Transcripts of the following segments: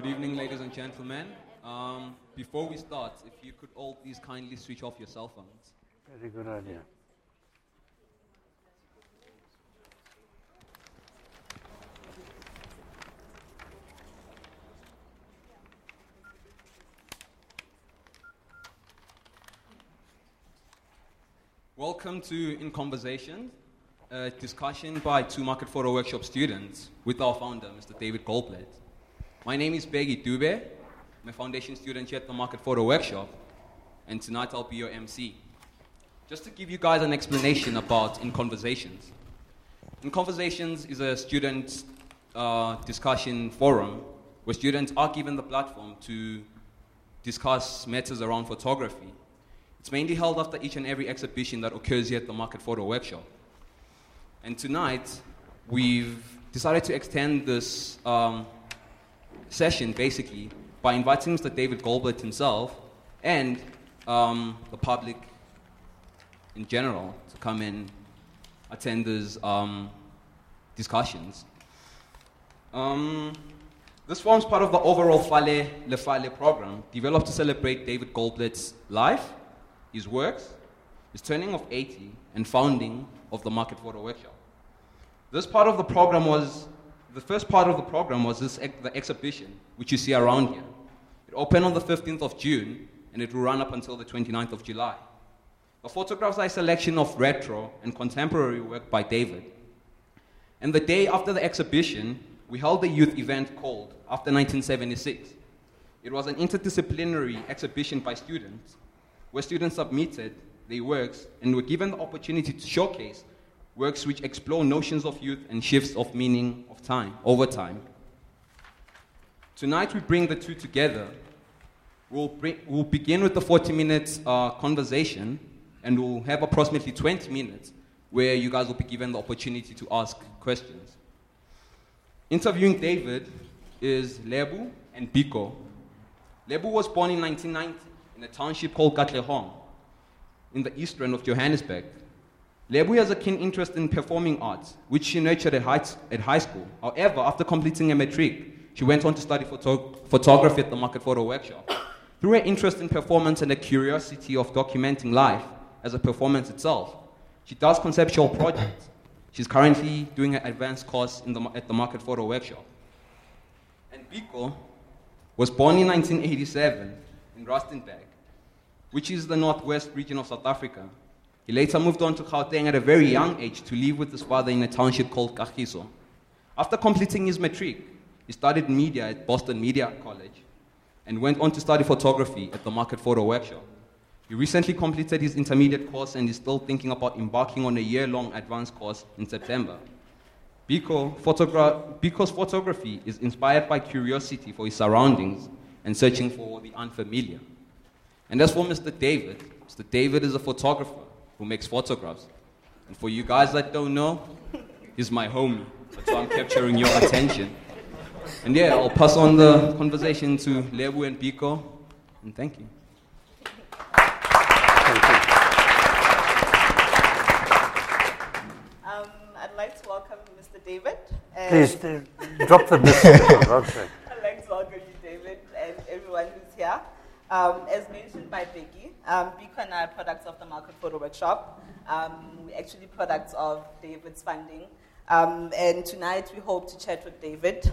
Good evening, ladies and gentlemen. Um, before we start, if you could all please kindly switch off your cell phones. Very good idea. Welcome to In Conversation, a discussion by two Market Photo Workshop students with our founder, Mr. David Goldblatt. My name is Begi Dube. I'm a foundation student here at the Market Photo Workshop, and tonight I'll be your MC. Just to give you guys an explanation about In Conversations. In Conversations is a student uh, discussion forum where students are given the platform to discuss matters around photography. It's mainly held after each and every exhibition that occurs here at the Market Photo Workshop. And tonight, we've decided to extend this um, session basically by inviting Mr. David Goldblatt himself and um, the public in general to come and attend these um, discussions. Um, this forms part of the overall Fale Le Fale program developed to celebrate David Goldblatt's life, his works, his turning of 80, and founding of the Market Photo Workshop. This part of the program was, the first part of the program was this, the exhibition, which you see around here. It opened on the 15th of June, and it will run up until the 29th of July. The photographs are a selection of retro and contemporary work by David. And the day after the exhibition, we held a youth event called After 1976. It was an interdisciplinary exhibition by students, where students submitted their works and were given the opportunity to showcase works which explore notions of youth and shifts of meaning of time over time. Tonight we bring the two together. We'll, bring, we'll begin with the 40 minutes uh, conversation, and we'll have approximately 20 minutes where you guys will be given the opportunity to ask questions. Interviewing David is Lebo and Biko. Lebo was born in 1990 in a township called Katlehong in the east end of Johannesburg. Lebo has a keen interest in performing arts, which she nurtured at high, at high school. However, after completing a matric, she went on to study photo- photography at the Market Photo Workshop. Through her interest in performance and a curiosity of documenting life as a performance itself, she does conceptual projects. She's currently doing an advanced course the, at the Market Photo Workshop. And Biko was born in 1987 in Rustenburg, which is the northwest region of South Africa. He later moved on to Gauteng at a very young age to live with his father in a township called Kagiso. After completing his matric, he studied media at Boston Media College and went on to study photography at the Market Photo Workshop. He recently completed his intermediate course and is still thinking about embarking on a year long advanced course in September. Biko photogra- Biko's photography is inspired by curiosity for his surroundings and searching for the unfamiliar. And as for Mr. David, Mr. David is a photographer who makes photographs. And for you guys that don't know, he's my homie. That's why I'm capturing your attention. And yeah, I'll pass on the conversation to Lebo and Biko, And thank you. Thank you. Um, I'd like to welcome Mr. David. and- Please uh, drop the message, for God's sake. I'd like to welcome you, David, and everyone who's here. Um, as mentioned by Becky, um, Biko and I are products of the Market Photo Workshop. Um, we're actually products of David's funding. Um, and tonight we hope to chat with David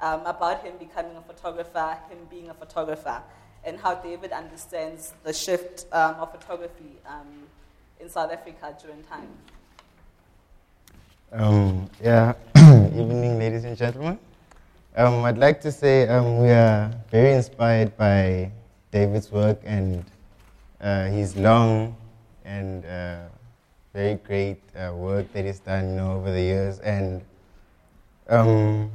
um, about him becoming a photographer, him being a photographer, and how David understands the shift um, of photography um, in South Africa during time. Um, yeah, evening, ladies and gentlemen. I'd like to say we are very inspired by David's work and uh, his long and uh, very great uh, work that he's done you know, over the years. And um,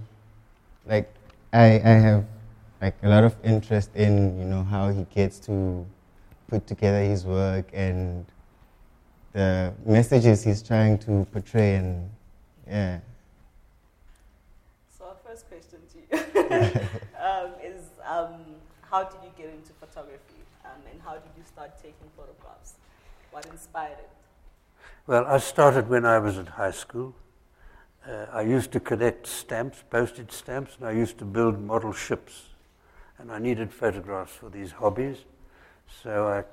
like I, I have like a lot of interest in you know how he gets to put together his work and the messages he's trying to portray and yeah. So our first question to you um, is um, how did you get into photography um, and how did start taking photographs? What inspired it? Well, I started when I was in high school. Uh, I used to collect stamps, postage stamps, and I used to build model ships and I needed photographs for these hobbies. So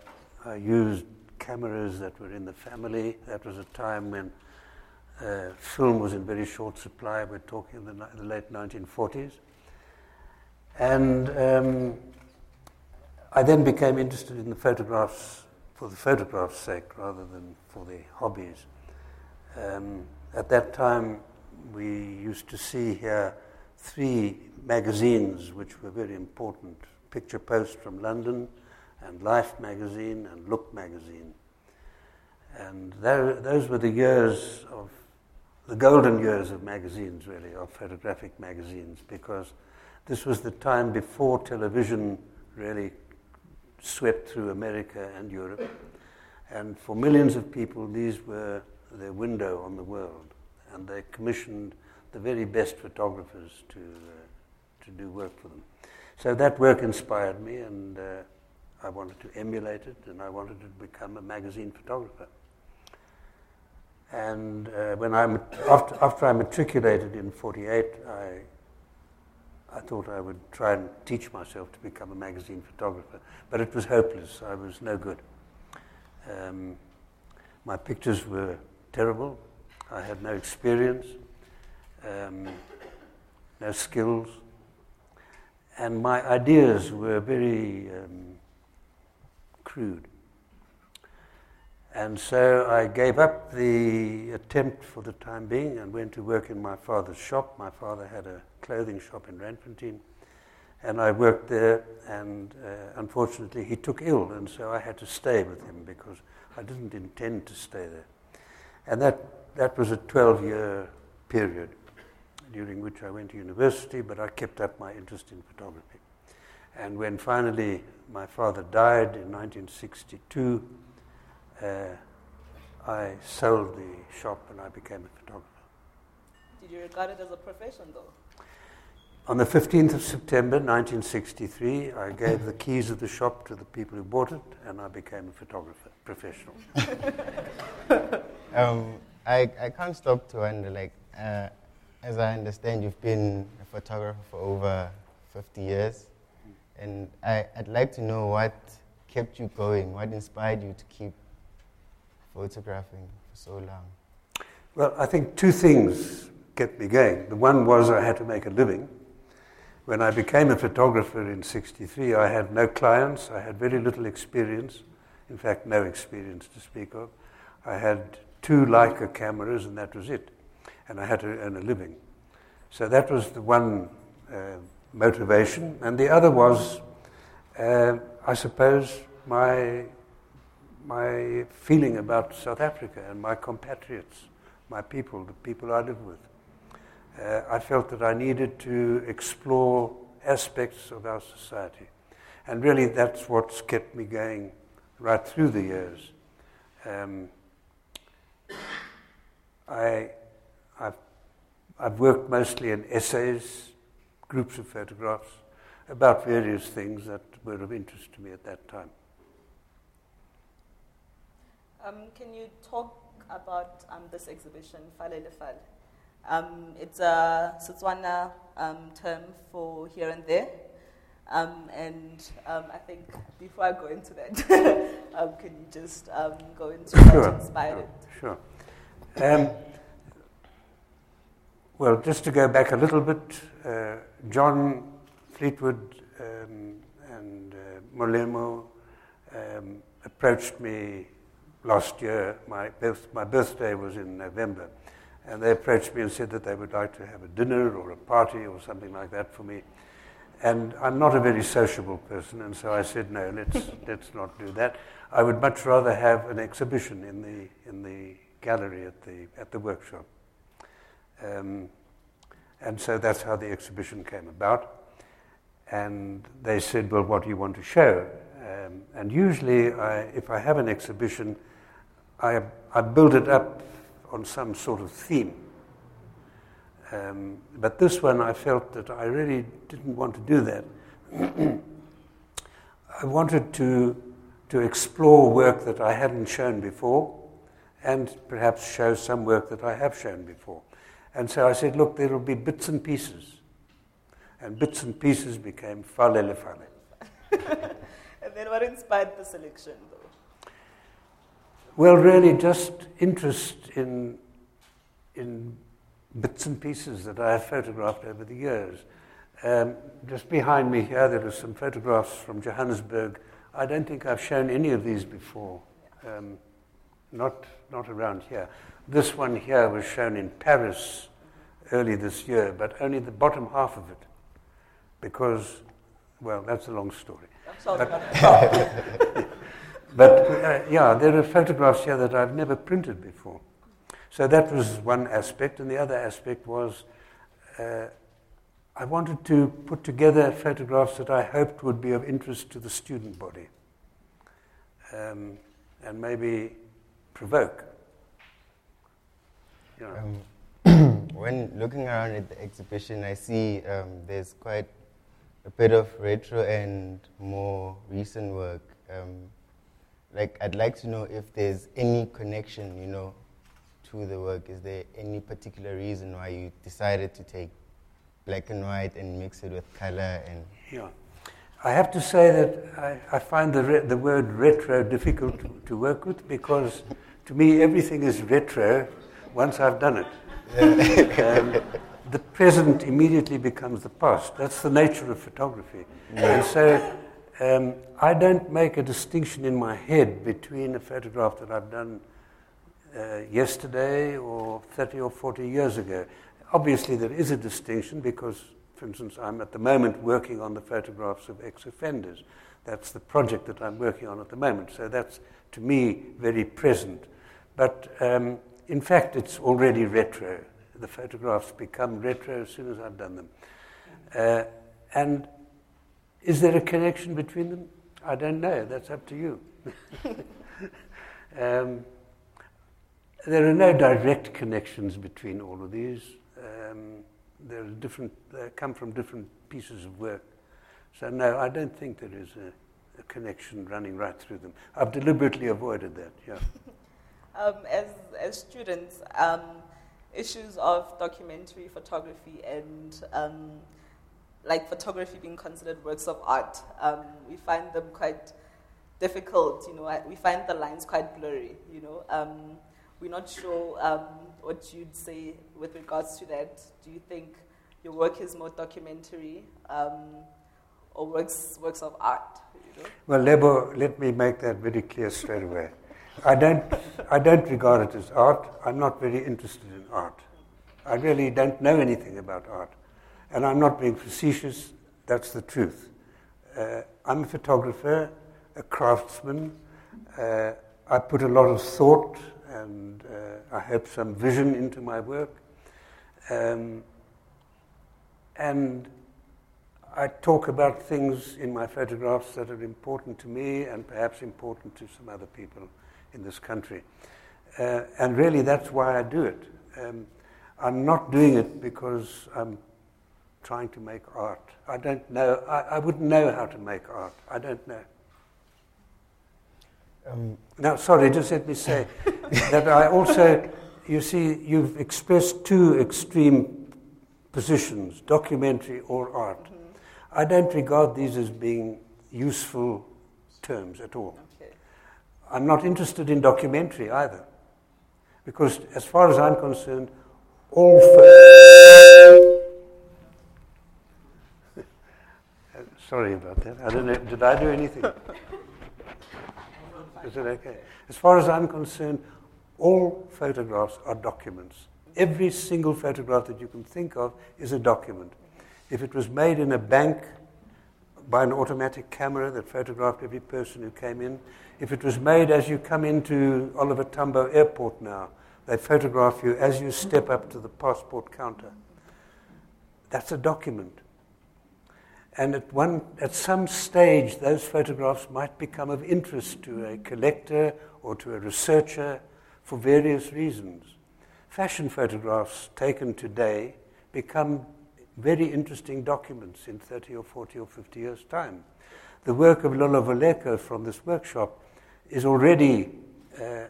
I, I used cameras that were in the family. That was a time when uh, film was in very short supply. We're talking in the, the late 1940s. And um, I then became interested in the photographs for the photograph's sake rather than for the hobbies. Um, at that time, we used to see here three magazines which were very important Picture Post from London, and Life magazine, and Look magazine. And those were the years of the golden years of magazines, really, of photographic magazines, because this was the time before television really swept through America and Europe. And for millions of people, these were their window on the world. And they commissioned the very best photographers to, uh, to do work for them. So that work inspired me, and uh, I wanted to emulate it, and I wanted to become a magazine photographer. And uh, when I after, after I matriculated in 48, I, I thought I would try and teach myself to become a magazine photographer. But it was hopeless. I was no good. Um, my pictures were terrible. I had no experience, um, no skills. And my ideas were very um, crude. And so I gave up the attempt for the time being and went to work in my father's shop. My father had a clothing shop in Randfontein. And I worked there, and uh, unfortunately, he took ill, and so I had to stay with him because I didn't intend to stay there. And that, that was a 12 year period during which I went to university, but I kept up my interest in photography. And when finally my father died in 1962, uh, I sold the shop and I became a photographer. Did you regard it as a profession though? On the 15th of September 1963, I gave the keys of the shop to the people who bought it and I became a photographer, professional. um, I, I can't stop to wonder, like, uh, as I understand, you've been a photographer for over 50 years. And I, I'd like to know what kept you going, what inspired you to keep photographing for so long? Well, I think two things kept me going. The one was I had to make a living. When I became a photographer in 63, I had no clients, I had very little experience, in fact, no experience to speak of. I had two Leica cameras, and that was it. And I had to earn a living. So that was the one uh, motivation. And the other was, uh, I suppose, my my feeling about South Africa and my compatriots, my people, the people I live with. Uh, I felt that I needed to explore aspects of our society. And really, that's what's kept me going right through the years. Um, I, I've, I've worked mostly in essays, groups of photographs, about various things that were of interest to me at that time. Um, can you talk about um, this exhibition, Falele Fal? Um, it's a Setswana um, term for here and there. Um, and um, I think before I go into that, can you just go into sure. what inspired it? Sure. well, just to go back a little bit, uh, John Fleetwood and uh, Molemo approached me last year, my, birth, my birthday was in November, and they approached me and said that they would like to have a dinner or a party or something like that for me. And I'm not a very sociable person, and so I said, no, let's, let's not do that. I would much rather have an exhibition in the, in the gallery at the, at the workshop. Um, and so that's how the exhibition came about. And they said, well, what do you want to show? Um, and usually, I, if I have an exhibition, I, I build it up on some sort of theme. Um, but this one, I felt that I really didn't want to do that. I wanted to, to explore work that I hadn't shown before and perhaps show some work that I have shown before. And so I said, look, there will be bits and pieces. and bits and pieces became falele fale. and then what inspired the selection, though? Well, really, just interest in, in bits and pieces that I have photographed over the years. Um, just behind me here, there are some photographs from Johannesburg. I don't think I've shown any of these before, um, not, not around here. This one here was shown in Paris early this year, but only the bottom half of it, because, well, that's a long story. But, but uh, yeah, there are photographs here that I've never printed before. So that was one aspect, and the other aspect was uh, I wanted to put together photographs that I hoped would be of interest to the student body um, and maybe provoke. You know. Um, when looking around at the exhibition, I see um, there's quite a bit of retro and more recent work. Like, I'd like to know if there's any connection, you know, to the work. Is there any particular reason why you decided to take black and white and mix it with color and? Yeah. I have to say that I, I find the, re- the word retro difficult to, to work with because to me everything is retro once I've done it. um, the present immediately becomes the past. That's the nature of photography. Yeah. And so um, I don't make a distinction in my head between a photograph that I've done uh, yesterday or 30 or 40 years ago. Obviously, there is a distinction because, for instance, I'm at the moment working on the photographs of ex offenders. That's the project that I'm working on at the moment. So that's, to me, very present. But um, in fact, it's already retro. The photographs become retro as soon as I've done them. Uh, and is there a connection between them? I don't know. That's up to you. um, there are no direct connections between all of these. Um, they're different, they come from different pieces of work. So, no, I don't think there is a, a connection running right through them. I've deliberately avoided that, yeah. um, as, as students, um, issues of documentary photography and um, like photography being considered works of art, um, we find them quite difficult, you know, we find the lines quite blurry, you know. Um, we're not sure um, what you'd say with regards to that. Do you think your work is more documentary um, or works, works of art? You know? Well, Lebo, let me make that very clear straight away. I don't, I don't regard it as art. I'm not very interested in art. I really don't know anything about art. And I'm not being facetious, that's the truth. Uh, I'm a photographer, a craftsman. Uh, I put a lot of thought and uh, I hope some vision into my work. Um, and I talk about things in my photographs that are important to me and perhaps important to some other people in this country. Uh, and really, that's why I do it. Um, I'm not doing it because I'm trying to make art. I don't know. I, I wouldn't know how to make art. I don't know. Um, now, sorry, just let me say that I also, you see, you've expressed two extreme positions documentary or art. Mm-hmm. I don't regard these as being useful terms at all. Okay. I'm not interested in documentary either. Because, as far as I'm concerned, all. Fo- Sorry about that. I don't know. Did I do anything? Is it okay? As far as I'm concerned, all photographs are documents. Every single photograph that you can think of is a document. If it was made in a bank by an automatic camera that photographed every person who came in, if it was made as you come into Oliver Tambo Airport now, they photograph you as you step up to the passport counter. That's a document. And at, one, at some stage, those photographs might become of interest to a collector or to a researcher for various reasons. Fashion photographs taken today become very interesting documents in 30 or 40 or 50 years' time. The work of Lolo Veleko from this workshop is already uh,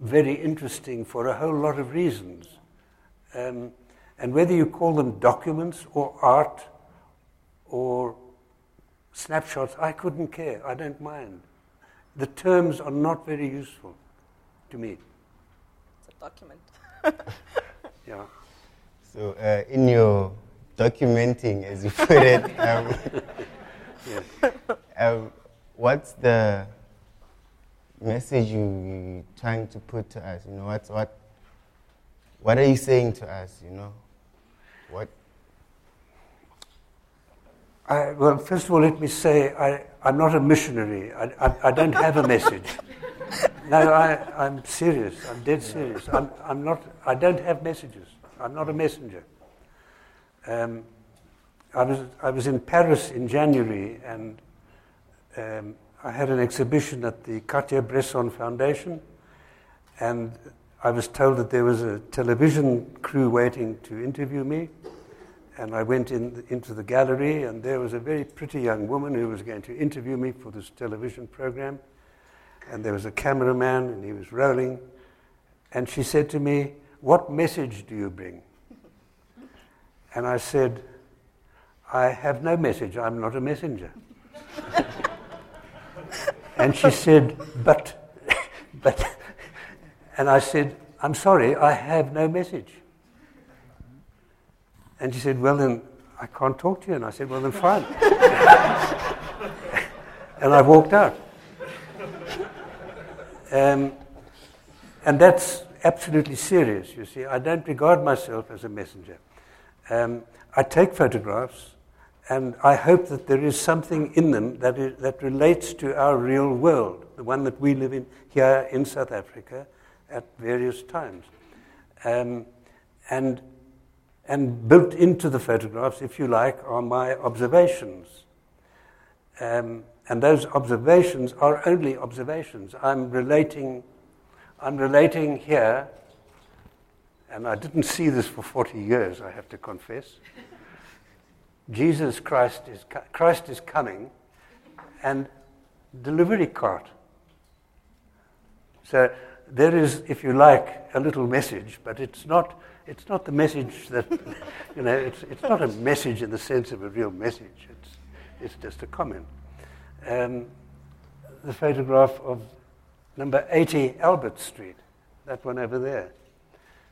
very interesting for a whole lot of reasons. Um, and whether you call them documents or art, or snapshots, I couldn't care. I don't mind. The terms are not very useful to me. It's a document. Yeah. So, uh, in your documenting, as you put it, um, Yes. um, what's the message you, you trying to put to us? You know, what's, what, what are you saying to us? You know, what? I, well, first of all, let me say I, I'm not a missionary. I, I, I don't have a message. No, I, I'm serious. I'm dead serious. I'm, I'm not, I don't have messages. I'm not a messenger. Um, I, was, I was in Paris in January and um, I had an exhibition at the Cartier-Bresson Foundation and I was told that there was a television crew waiting to interview me. And I went in, into the gallery, and there was a very pretty young woman who was going to interview me for this television program. And there was a cameraman, and he was rolling. And she said to me, What message do you bring? And I said, I have no message, I'm not a messenger. and she said, But, but, and I said, I'm sorry, I have no message. And she said, Well, then I can't talk to you. And I said, Well, then fine. and I walked out. Um, and that's absolutely serious, you see. I don't regard myself as a messenger. Um, I take photographs, and I hope that there is something in them that, is, that relates to our real world, the one that we live in here in South Africa at various times. Um, and and built into the photographs, if you like, are my observations. Um, and those observations are only observations. I'm relating, I'm relating here, and I didn't see this for 40 years, I have to confess. Jesus Christ is, Christ is coming, and delivery cart. So there is, if you like, a little message, but it's not it's not the message that, you know, it's, it's not a message in the sense of a real message. It's, it's just a comment. Um, the photograph of number 80 Albert Street, that one over there.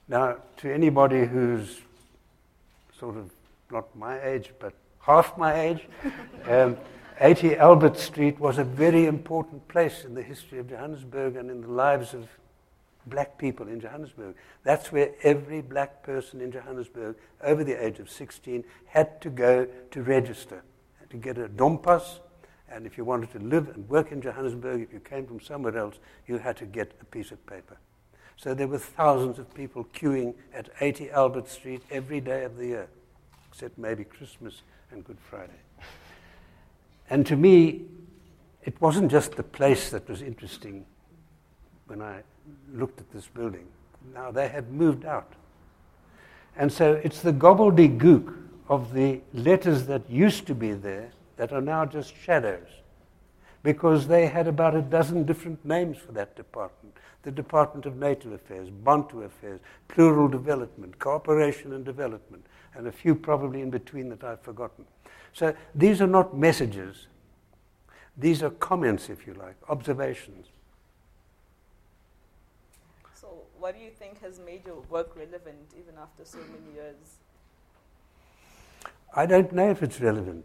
Now, to anybody who's sort of not my age, but half my age, um, 80 Albert Street was a very important place in the history of Johannesburg and in the lives of black people in Johannesburg. That's where every black person in Johannesburg over the age of 16 had to go to register, to get a dompas. And if you wanted to live and work in Johannesburg, if you came from somewhere else, you had to get a piece of paper. So there were thousands of people queuing at 80 Albert Street every day of the year, except maybe Christmas and Good Friday. And to me, it wasn't just the place that was interesting when I looked at this building. Now they had moved out. And so it's the gobbledygook of the letters that used to be there that are now just shadows. Because they had about a dozen different names for that department the Department of Native Affairs, Bantu Affairs, Plural Development, Cooperation and Development, and a few probably in between that I've forgotten. So these are not messages, these are comments, if you like, observations. What do you think has made your work relevant even after so many years? I don't know if it's relevant.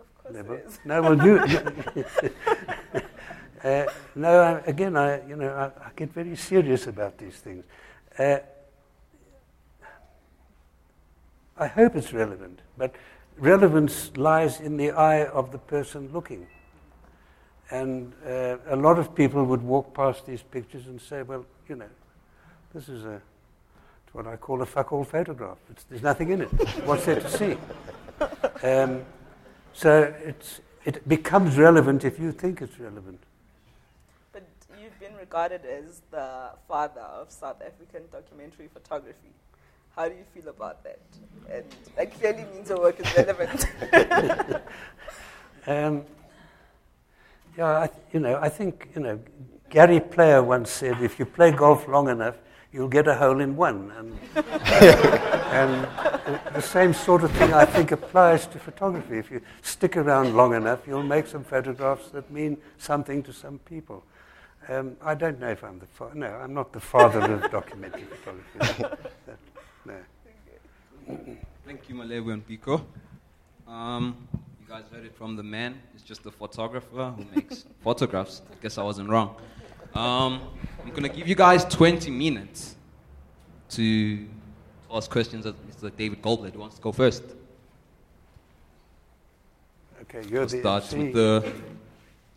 Of course Never. it is. No, well, you. uh, no, I, again, I, you know, I, I, get very serious about these things. Uh, I hope it's relevant, but relevance lies in the eye of the person looking. And uh, a lot of people would walk past these pictures and say, well, you know, this is a, what I call a fuck all photograph. It's, there's nothing in it. What's there to see? Um, so it's, it becomes relevant if you think it's relevant. But you've been regarded as the father of South African documentary photography. How do you feel about that? And that clearly means your work is relevant. um, yeah, I, you know, I think you know Gary Player once said, if you play golf long enough, you'll get a hole in one. And, and the same sort of thing I think applies to photography. If you stick around long enough, you'll make some photographs that mean something to some people. Um, I don't know if I'm the father. No, I'm not the father of documentary photography. That, no. Thank you, Malebu and Biko. Um, you guys heard it from the man. He's just a photographer who makes photographs. I guess I wasn't wrong. Um, I'm going to give you guys 20 minutes to ask questions of Mr. David Goldblatt. Who wants to go first? Okay, you're the Start MC. with the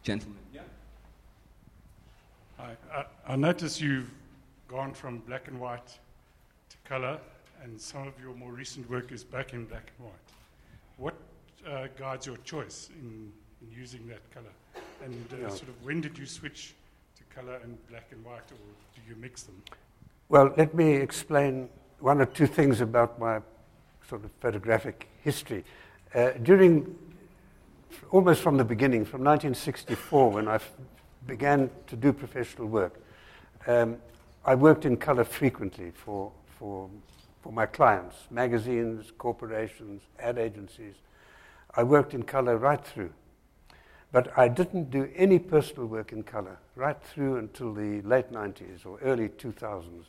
gentleman. Hi. I, I notice you've gone from black and white to color, and some of your more recent work is back in black and white. What uh, guides your choice in, in using that color? And uh, Yeah. sort of when did you switch to color and black and white, or do you mix them? Well, let me explain one or two things about my sort of photographic history. Uh, during, almost from the beginning, from 1964, when I f- began to do professional work, um, I worked in color frequently for, for, for my clients, magazines, corporations, ad agencies. I worked in color right through. But I didn't do any personal work in color right through until the late 90s or early 2000s.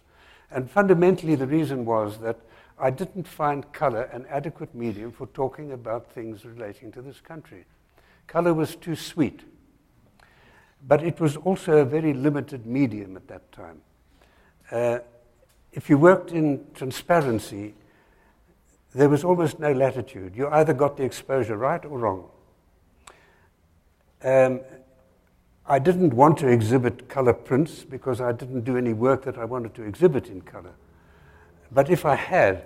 And fundamentally, the reason was that I didn't find color an adequate medium for talking about things relating to this country. Color was too sweet. But it was also a very limited medium at that time. Uh, if you worked in transparency, there was almost no latitude. You either got the exposure right or wrong. Um, I didn't want to exhibit color prints because I didn't do any work that I wanted to exhibit in color. But if I had,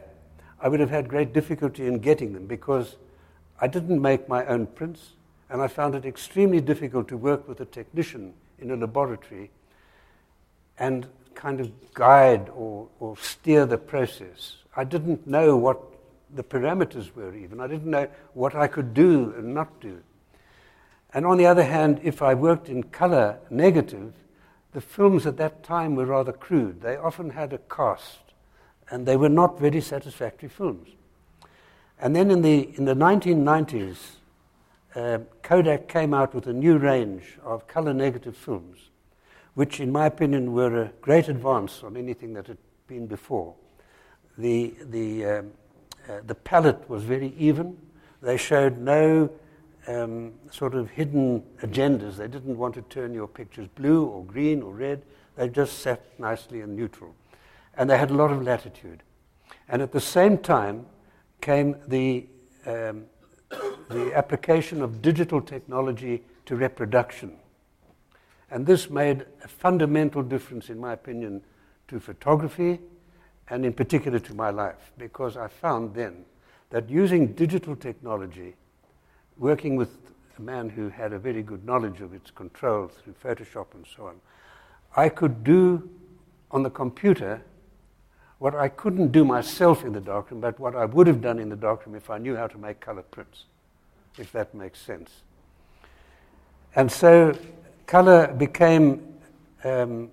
I would have had great difficulty in getting them because I didn't make my own prints and I found it extremely difficult to work with a technician in a laboratory and kind of guide or, or steer the process. I didn't know what the parameters were, even. I didn't know what I could do and not do. And on the other hand, if I worked in color negative, the films at that time were rather crude. They often had a cast, and they were not very satisfactory films. And then in the, in the 1990s, uh, Kodak came out with a new range of color negative films, which, in my opinion, were a great advance on anything that had been before. The, the, um, uh, the palette was very even. They showed no um, sort of hidden agendas. They didn't want to turn your pictures blue or green or red. They just sat nicely and neutral. And they had a lot of latitude. And at the same time came the, um, the application of digital technology to reproduction. And this made a fundamental difference, in my opinion, to photography and in particular to my life, because I found then that using digital technology, working with a man who had a very good knowledge of its control through Photoshop and so on, I could do on the computer what I couldn't do myself in the darkroom, but what I would have done in the darkroom if I knew how to make color prints, if that makes sense. And so color became um,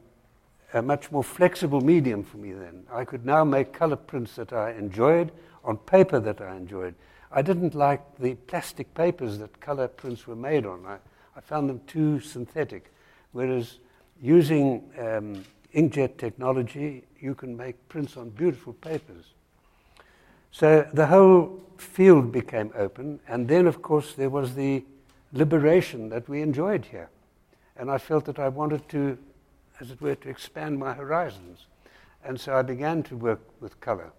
a much more flexible medium for me then. I could now make color prints that I enjoyed on paper that I enjoyed. I didn't like the plastic papers that color prints were made on. I, I found them too synthetic. Whereas using um, inkjet technology, you can make prints on beautiful papers. So the whole field became open, and then, of course, there was the liberation that we enjoyed here. And I felt that I wanted to, as it were, to expand my horizons. And so I began to work with color.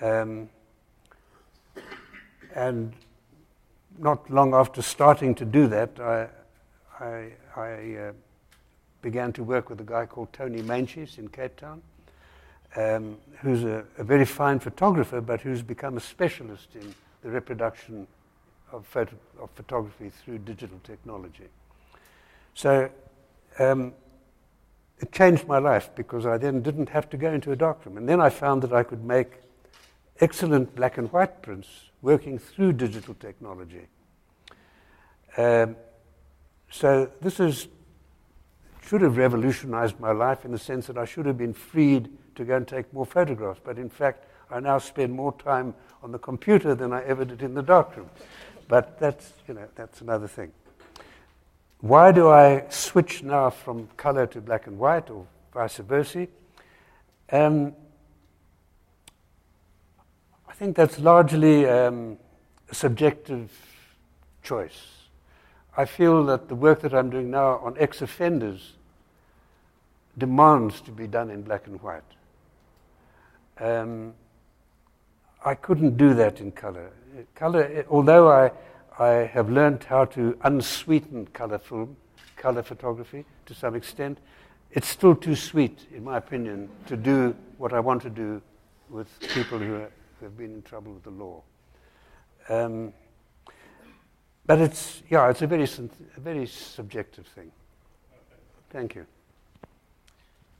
Um, and not long after starting to do that, I, I, I uh, began to work with a guy called Tony Meintjes in Cape Town, um, who's a, a, very fine photographer, but who's become a specialist in the reproduction of, photo, of photography through digital technology. So um, it changed my life because I then didn't have to go into a darkroom. And then I found that I could make excellent black and white prints working through digital technology. Um, so this has should have revolutionized my life in the sense that I should have been freed to go and take more photographs. But in fact, I now spend more time on the computer than I ever did in the darkroom. But that's, you know, that's another thing. Why do I switch now from color to black and white or vice versa? Um, I think that's largely um, a subjective choice. I feel that the work that I'm doing now on ex offenders demands to be done in black and white. Um, I couldn't do that in color. Color, although I, I have learned how to unsweeten color film, color photography to some extent, it's still too sweet, in my opinion, to do what I want to do with people who, are, have been in trouble with the law. Um, but it's, yeah, it's a very, a very subjective thing. Thank you.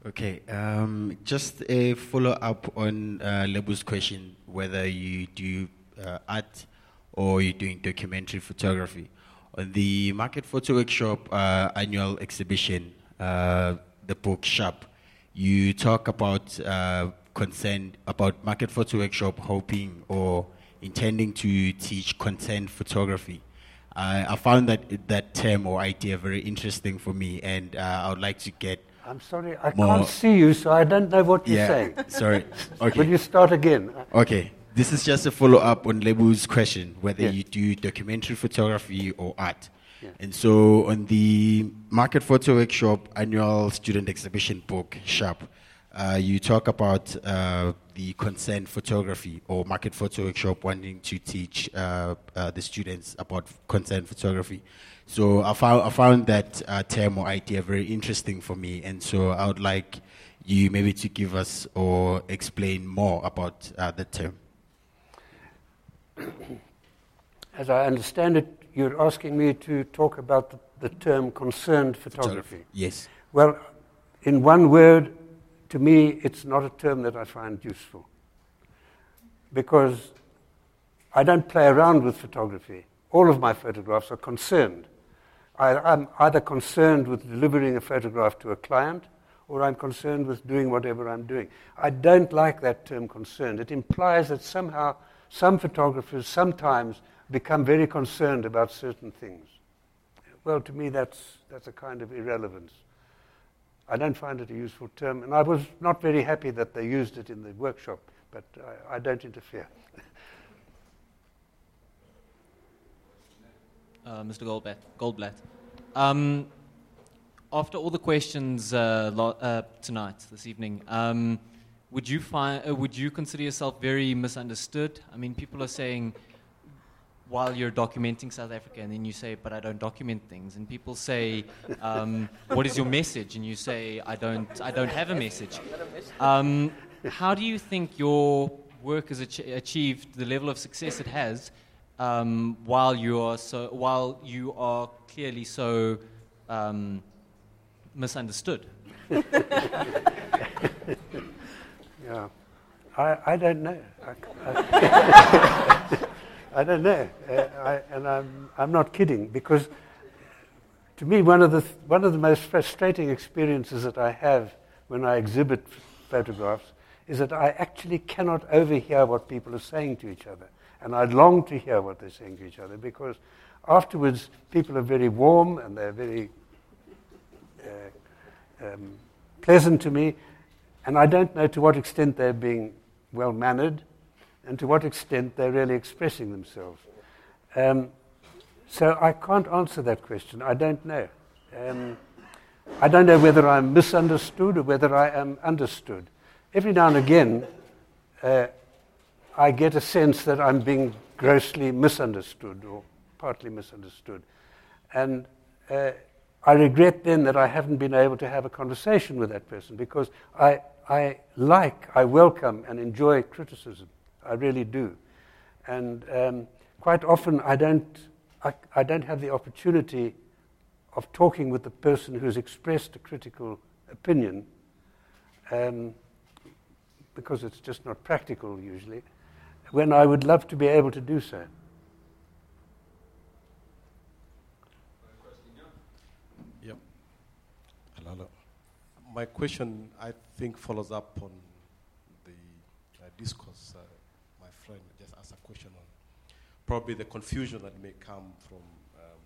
Okay, um, just a follow up on uh, Lebo's question whether you do uh, art or you're doing documentary photography. On the Market Photo Workshop uh, annual exhibition, uh, the book Sharp, you talk about uh, concern about Market Photo Workshop hoping or intending to teach content photography. I found that that term or idea very interesting for me, and uh, I would like to get. I'm sorry, I can't see you, so I don't know what you're yeah, saying. Sorry. Okay. Will you start again? Okay. This is just a follow up on Lebo's question whether yes. you do documentary photography or art. And so, on the Market Photo Workshop annual student exhibition book, Sharp, uh, you talk about uh, the consent photography or market photo workshop wanting to teach uh, uh the students about consent photography. So I found, I found that uh, term or idea very interesting for me, and so I would like you maybe to give us or explain more about uh, the term. As I understand it, you're asking me to talk about the, the term concerned photography. photography. Yes. Well, in one word, to me, it's not a term that I find useful because I don't play around with photography. All of my photographs are concerned. I, am either concerned with delivering a photograph to a client or I'm concerned with doing whatever I'm doing. I don't like that term concerned. It implies that somehow some photographers sometimes become very concerned about certain things. Well, to me, that's, that's a kind of irrelevance. I don't find it a useful term, and I was not very happy that they used it in the workshop, but I, I don't interfere. uh, Mr. Goldblatt, Goldblatt. Um, after all the questions uh, lo- uh, tonight, this evening, um, would you find, uh, would you consider yourself very misunderstood? I mean, people are saying while you're documenting South Africa, and then you say, "But I don't document things," and people say, um, "What is your message?" and you say, "I don't, I don't have a message." Um, how do you think your work has ach- achieved the level of success it has, um, while you are so, while you are clearly so um, misunderstood? yeah, I, I don't know. I, I I don't know. Uh, I, and I'm, I'm not kidding because to me, one of, the one of the most frustrating experiences that I have when I exhibit photographs is that I actually cannot overhear what people are saying to each other. And I long to hear what they're saying to each other because afterwards people are very warm and they're very uh, um, pleasant to me. And I don't know to what extent they're being well mannered and to what extent they're really expressing themselves. Um, so I can't answer that question. I don't know. Um, I don't know whether I'm misunderstood or whether I am understood. Every now and again, uh, I get a sense that I'm being grossly misunderstood or partly misunderstood. And uh, I regret then that I haven't been able to have a conversation with that person because I, I like, I welcome, and enjoy criticism. I really do. And um, quite often I don't, I, I don't have the opportunity of talking with the person who's expressed a critical opinion um, because it's just not practical usually, when I would love to be able to do so. Yep. Hello, my question, I think, follows up on the uh, discourse. Uh, my friend just asked a question on probably the confusion that may come from um,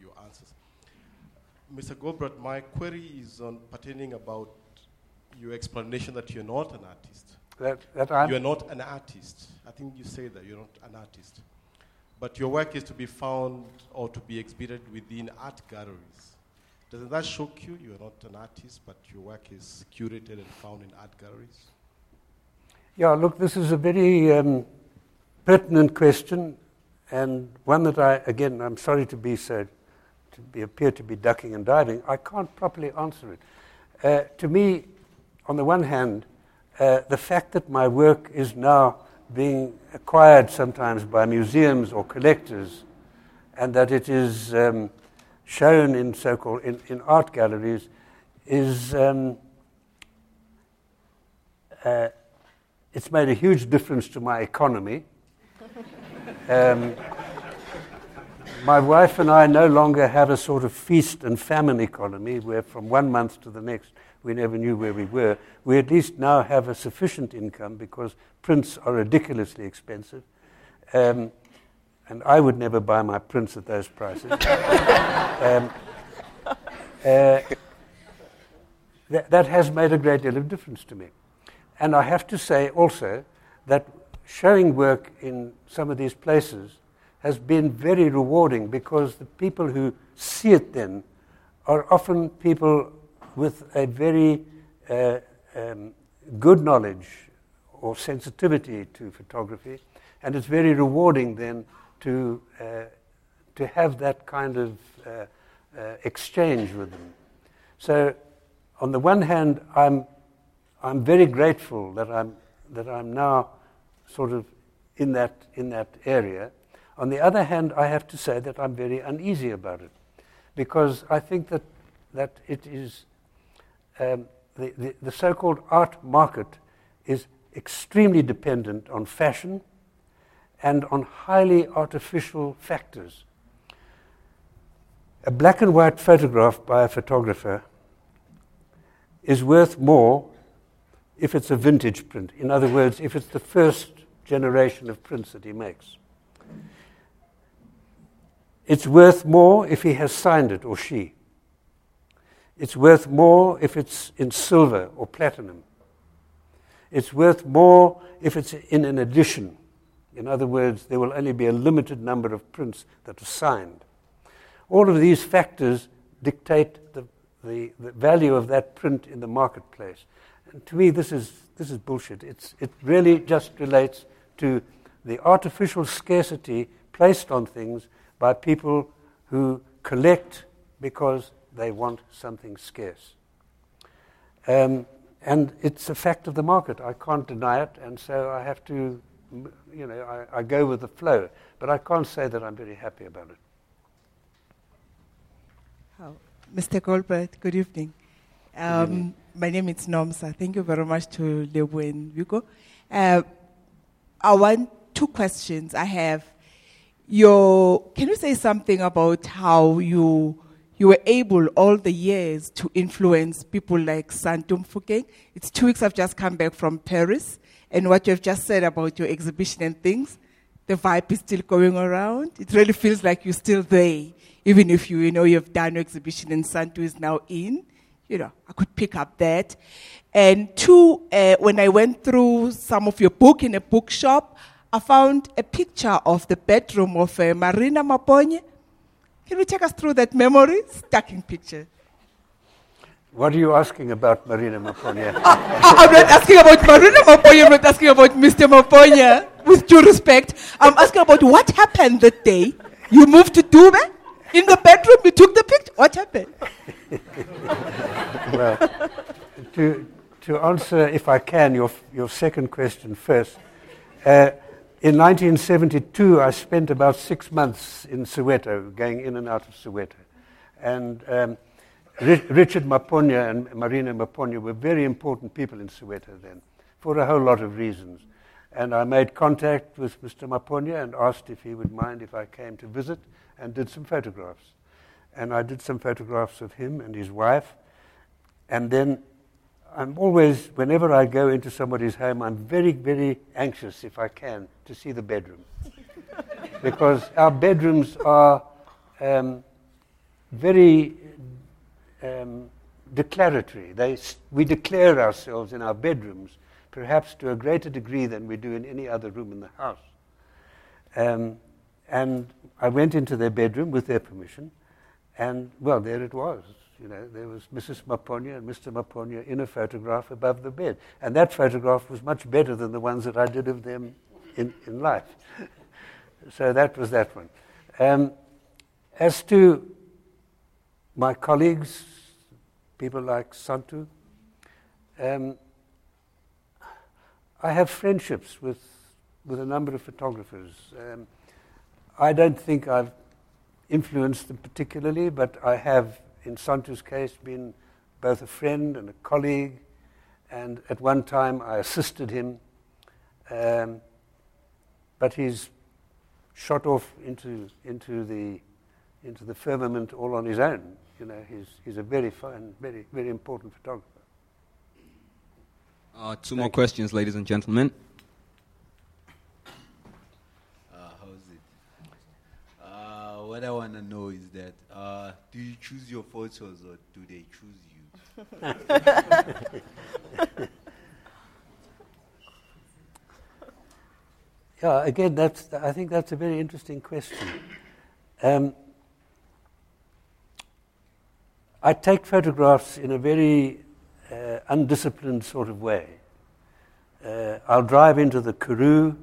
your answers. Mr. Goldblatt, my query is on pertaining about your explanation that you're not an artist. That, that I'm, You're not an artist. I think you say that you're not an artist. But your work is to be found or to be exhibited within art galleries. Doesn't that shock you? You're not an artist, but your work is curated and found in art galleries. Yeah, look, this is a very um, pertinent question, and one that I, again, I'm sorry to be so, to be, appear to be ducking and diving. I can't properly answer it. Uh, to me, on the one hand, uh, the fact that my work is now being acquired sometimes by museums or collectors, and that it is um, shown in so-called in, in art galleries, is um, uh, it's made a huge difference to my economy. Um, my wife and I no longer have a sort of feast and famine economy where from one month to the next we never knew where we were. We at least now have a sufficient income because prints are ridiculously expensive. Um, and I would never buy my prints at those prices. um, uh, that, that has made a great deal of difference to me. And I have to say also that showing work in some of these places has been very rewarding because the people who see it then are often people with a very uh, um, good knowledge or sensitivity to photography, and it's very rewarding then to, uh, to have that kind of uh, uh exchange with them. So, on the one hand, I'm I'm very grateful that I'm, that I'm now sort of in that, in that area. On the other hand, I have to say that I'm very uneasy about it because I think that, that it is um, the, the, the so called art market is extremely dependent on fashion and on highly artificial factors. A black and white photograph by a photographer is worth more if it's a vintage print. In other words, if it's the first generation of prints that he makes. It's worth more if he has signed it or she. It's worth more if it's in silver or platinum. It's worth more if it's in an edition. In other words, there will only be a limited number of prints that are signed. All of these factors dictate the, the, the value of that print in the marketplace to me, this is, this is bullshit. It's, it really just relates to the artificial scarcity placed on things by people who collect because they want something scarce. Um, and it's a fact of the market. I can't deny it, and so I have to, you know, I, I go with the flow. But I can't say that I'm very happy about it. Oh, Mr. Goldberg, good evening. Um, my name is Nomsa. Thank you very much to Lebo and Biko. Uh, I want two questions. I have your. Can you say something about how you you were able all the years to influence people like Santu Mofokeng? It's two weeks. I've just come back from Paris, and what you've just said about your exhibition and things, the vibe is still going around. It really feels like you're still there, even if you you know you've done your exhibition and Santu is now in you know, I could pick up that. And two, uh, when I went through some of your book in a bookshop, I found a picture of the bedroom of uh, Marina Maponya. Can you take us through that memory? Stacking picture. What are you asking about Marina Maponya? I'm not asking about Marina Maponya, I'm not asking about Mr. Maponya, with due respect. I'm asking about what happened that day. You moved to Dube? In the bedroom, you took the picture. What happened? well, to, to answer, if I can, your, your second question first. Uh, in 1972, I spent about six months in Soweto, going in and out of Soweto. And um, Richard Maponya and Marina Maponya were very important people in Soweto then, for a whole lot of reasons. And I made contact with Mr. Maponya and asked if he would mind if I came to visit and did some photographs and I did some photographs of him and his wife. And then I'm always, whenever I go into somebody's home, I'm very, very anxious, if I can, to see the bedroom. because our bedrooms are um, very um, declaratory. They, we declare ourselves in our bedrooms, perhaps to a greater degree than we do in any other room in the house. Um, and I went into their bedroom with their permission, and well, there it was. You know, there was Mrs. Maponya and Mr. Maponya in a photograph above the bed. And that photograph was much better than the ones that I did of them in, in life. so that was that one. Um, as to my colleagues, people like Santu, um, I have friendships with, with a number of photographers. Um, I don't think I've influenced them particularly, but I have, in Santu's case, been both a friend and a colleague, and at one time I assisted him. Um, but he's shot off into, into, the, into the firmament all on his own. You know, he's, he's a very fine, very, very important photographer. Uh, two Thank more you. questions, ladies and gentlemen. What I want to know is that uh, do you choose your photos or do they choose you? yeah, again, that's, I think that's a very interesting question. Um, I take photographs in a very uh, undisciplined sort of way. Uh, I'll drive into the Karoo,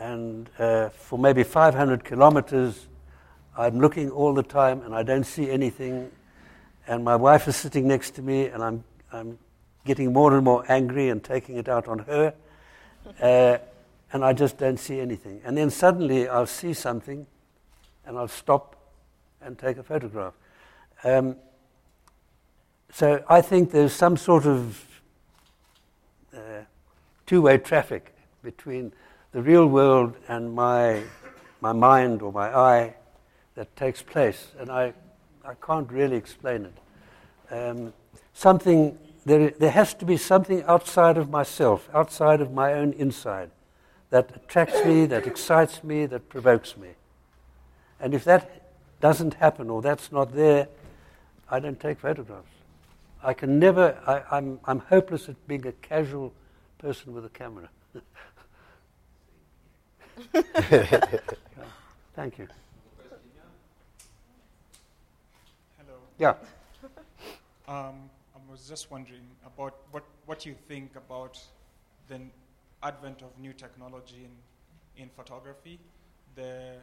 and uh, for maybe 500 kilometers, I'm looking all the time and I don't see anything. And my wife is sitting next to me and I'm, I'm getting more and more angry and taking it out on her. Uh, and I just don't see anything. And then suddenly I'll see something and I'll stop and take a photograph. Um, so I think there's some sort of uh, two way traffic between the real world and my, my mind or my eye that takes place, and I, I can't really explain it. Um, something, there, there has to be something outside of myself, outside of my own inside, that attracts me, that excites me, that provokes me. And if that doesn't happen or that's not there, I don't take photographs. I can never, I, I'm, I'm hopeless at being a casual person with a camera. Thank you. Yeah. um, I was just wondering about what, what you think about the advent of new technology in, in photography, the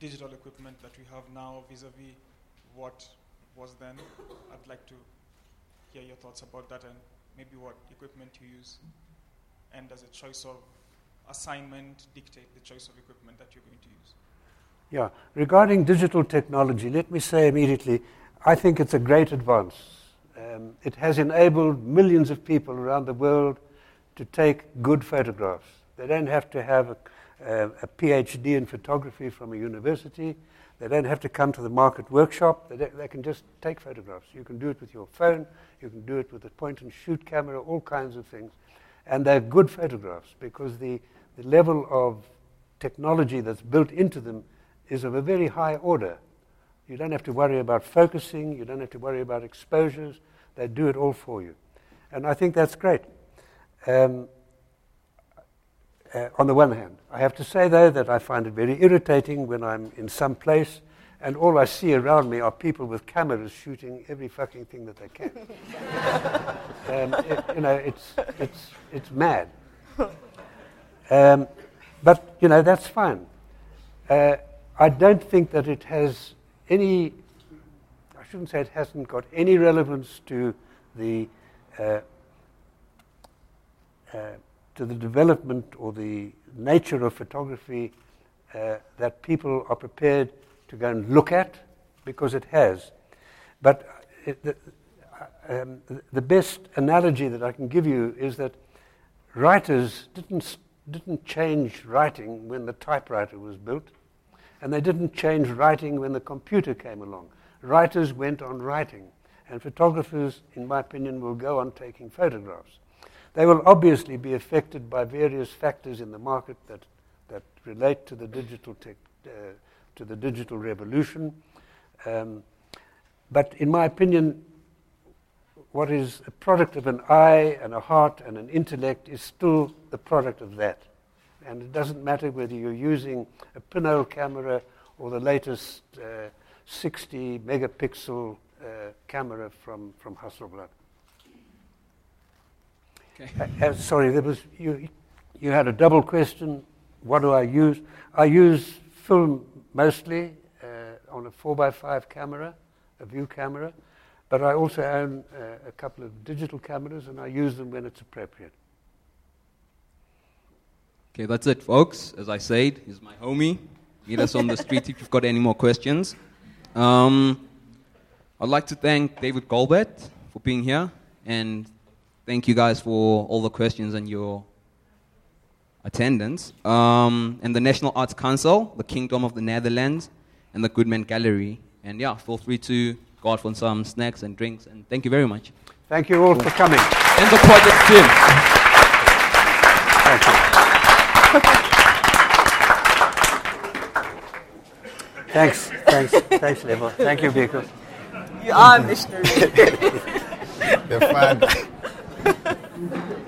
digital equipment that we have now vis-a-vis what was then. I'd like to hear your thoughts about that and maybe what equipment you use. And does a choice of assignment dictate the choice of equipment that you're going to use? Yeah, regarding digital technology, let me say immediately I think it's a great advance. Um, it has enabled millions of people around the world to take good photographs. They don't have to have a, a, a PhD in photography from a university. They don't have to come to the market workshop. They, they, can just take photographs. You can do it with your phone. You can do it with a point and shoot camera, all kinds of things. And they're good photographs because the, the level of technology that's built into them is of a very high order. You don't have to worry about focusing, you don't have to worry about exposures. They do it all for you. And I think that's great. Um, uh, on the one hand, I have to say, though, that I find it very irritating when I'm in some place and all I see around me are people with cameras shooting every fucking thing that they can. um, it, you know, it's, it's, it's mad. Um, but, you know, that's fine. Uh, I don't think that it has any, I shouldn't say it hasn't got any relevance to the, uh, uh, to the development or the nature of photography uh, that people are prepared to go and look at, because it has. But it, the, um, the best analogy that I can give you is that writers didn't, didn't change writing when the typewriter was built. And they didn't change writing when the computer came along. Writers went on writing. And photographers, in my opinion, will go on taking photographs. They will obviously be affected by various factors in the market that, that relate to the digital, tech, uh, to the digital revolution. Um, but in my opinion, what is a product of an eye and a heart and an intellect is still the product of that. And it doesn't matter whether you're using a pinhole camera or the latest uh, 60 megapixel uh, camera from, from Hasselblad. Okay. Uh, uh, sorry, there was, you, you had a double question. What do I use? I use film mostly uh, on a 4x5 camera, a view camera, but I also own uh, a couple of digital cameras and I use them when it's appropriate. Okay, that's it, folks. As I said, he's my homie. Meet us on the street if you've got any more questions. Um, I'd like to thank David Goldblatt for being here and thank you guys for all the questions and your attendance. Um, and the National Arts Council, the Kingdom of the Netherlands, and the Goodman Gallery. And yeah, feel free to go out for some snacks and drinks. And thank you very much. Thank you all for coming. And the project team. Thank you. Thanks, thanks, thanks, Lebo. Thank you, Biko. You are a missionary. the fun. hey.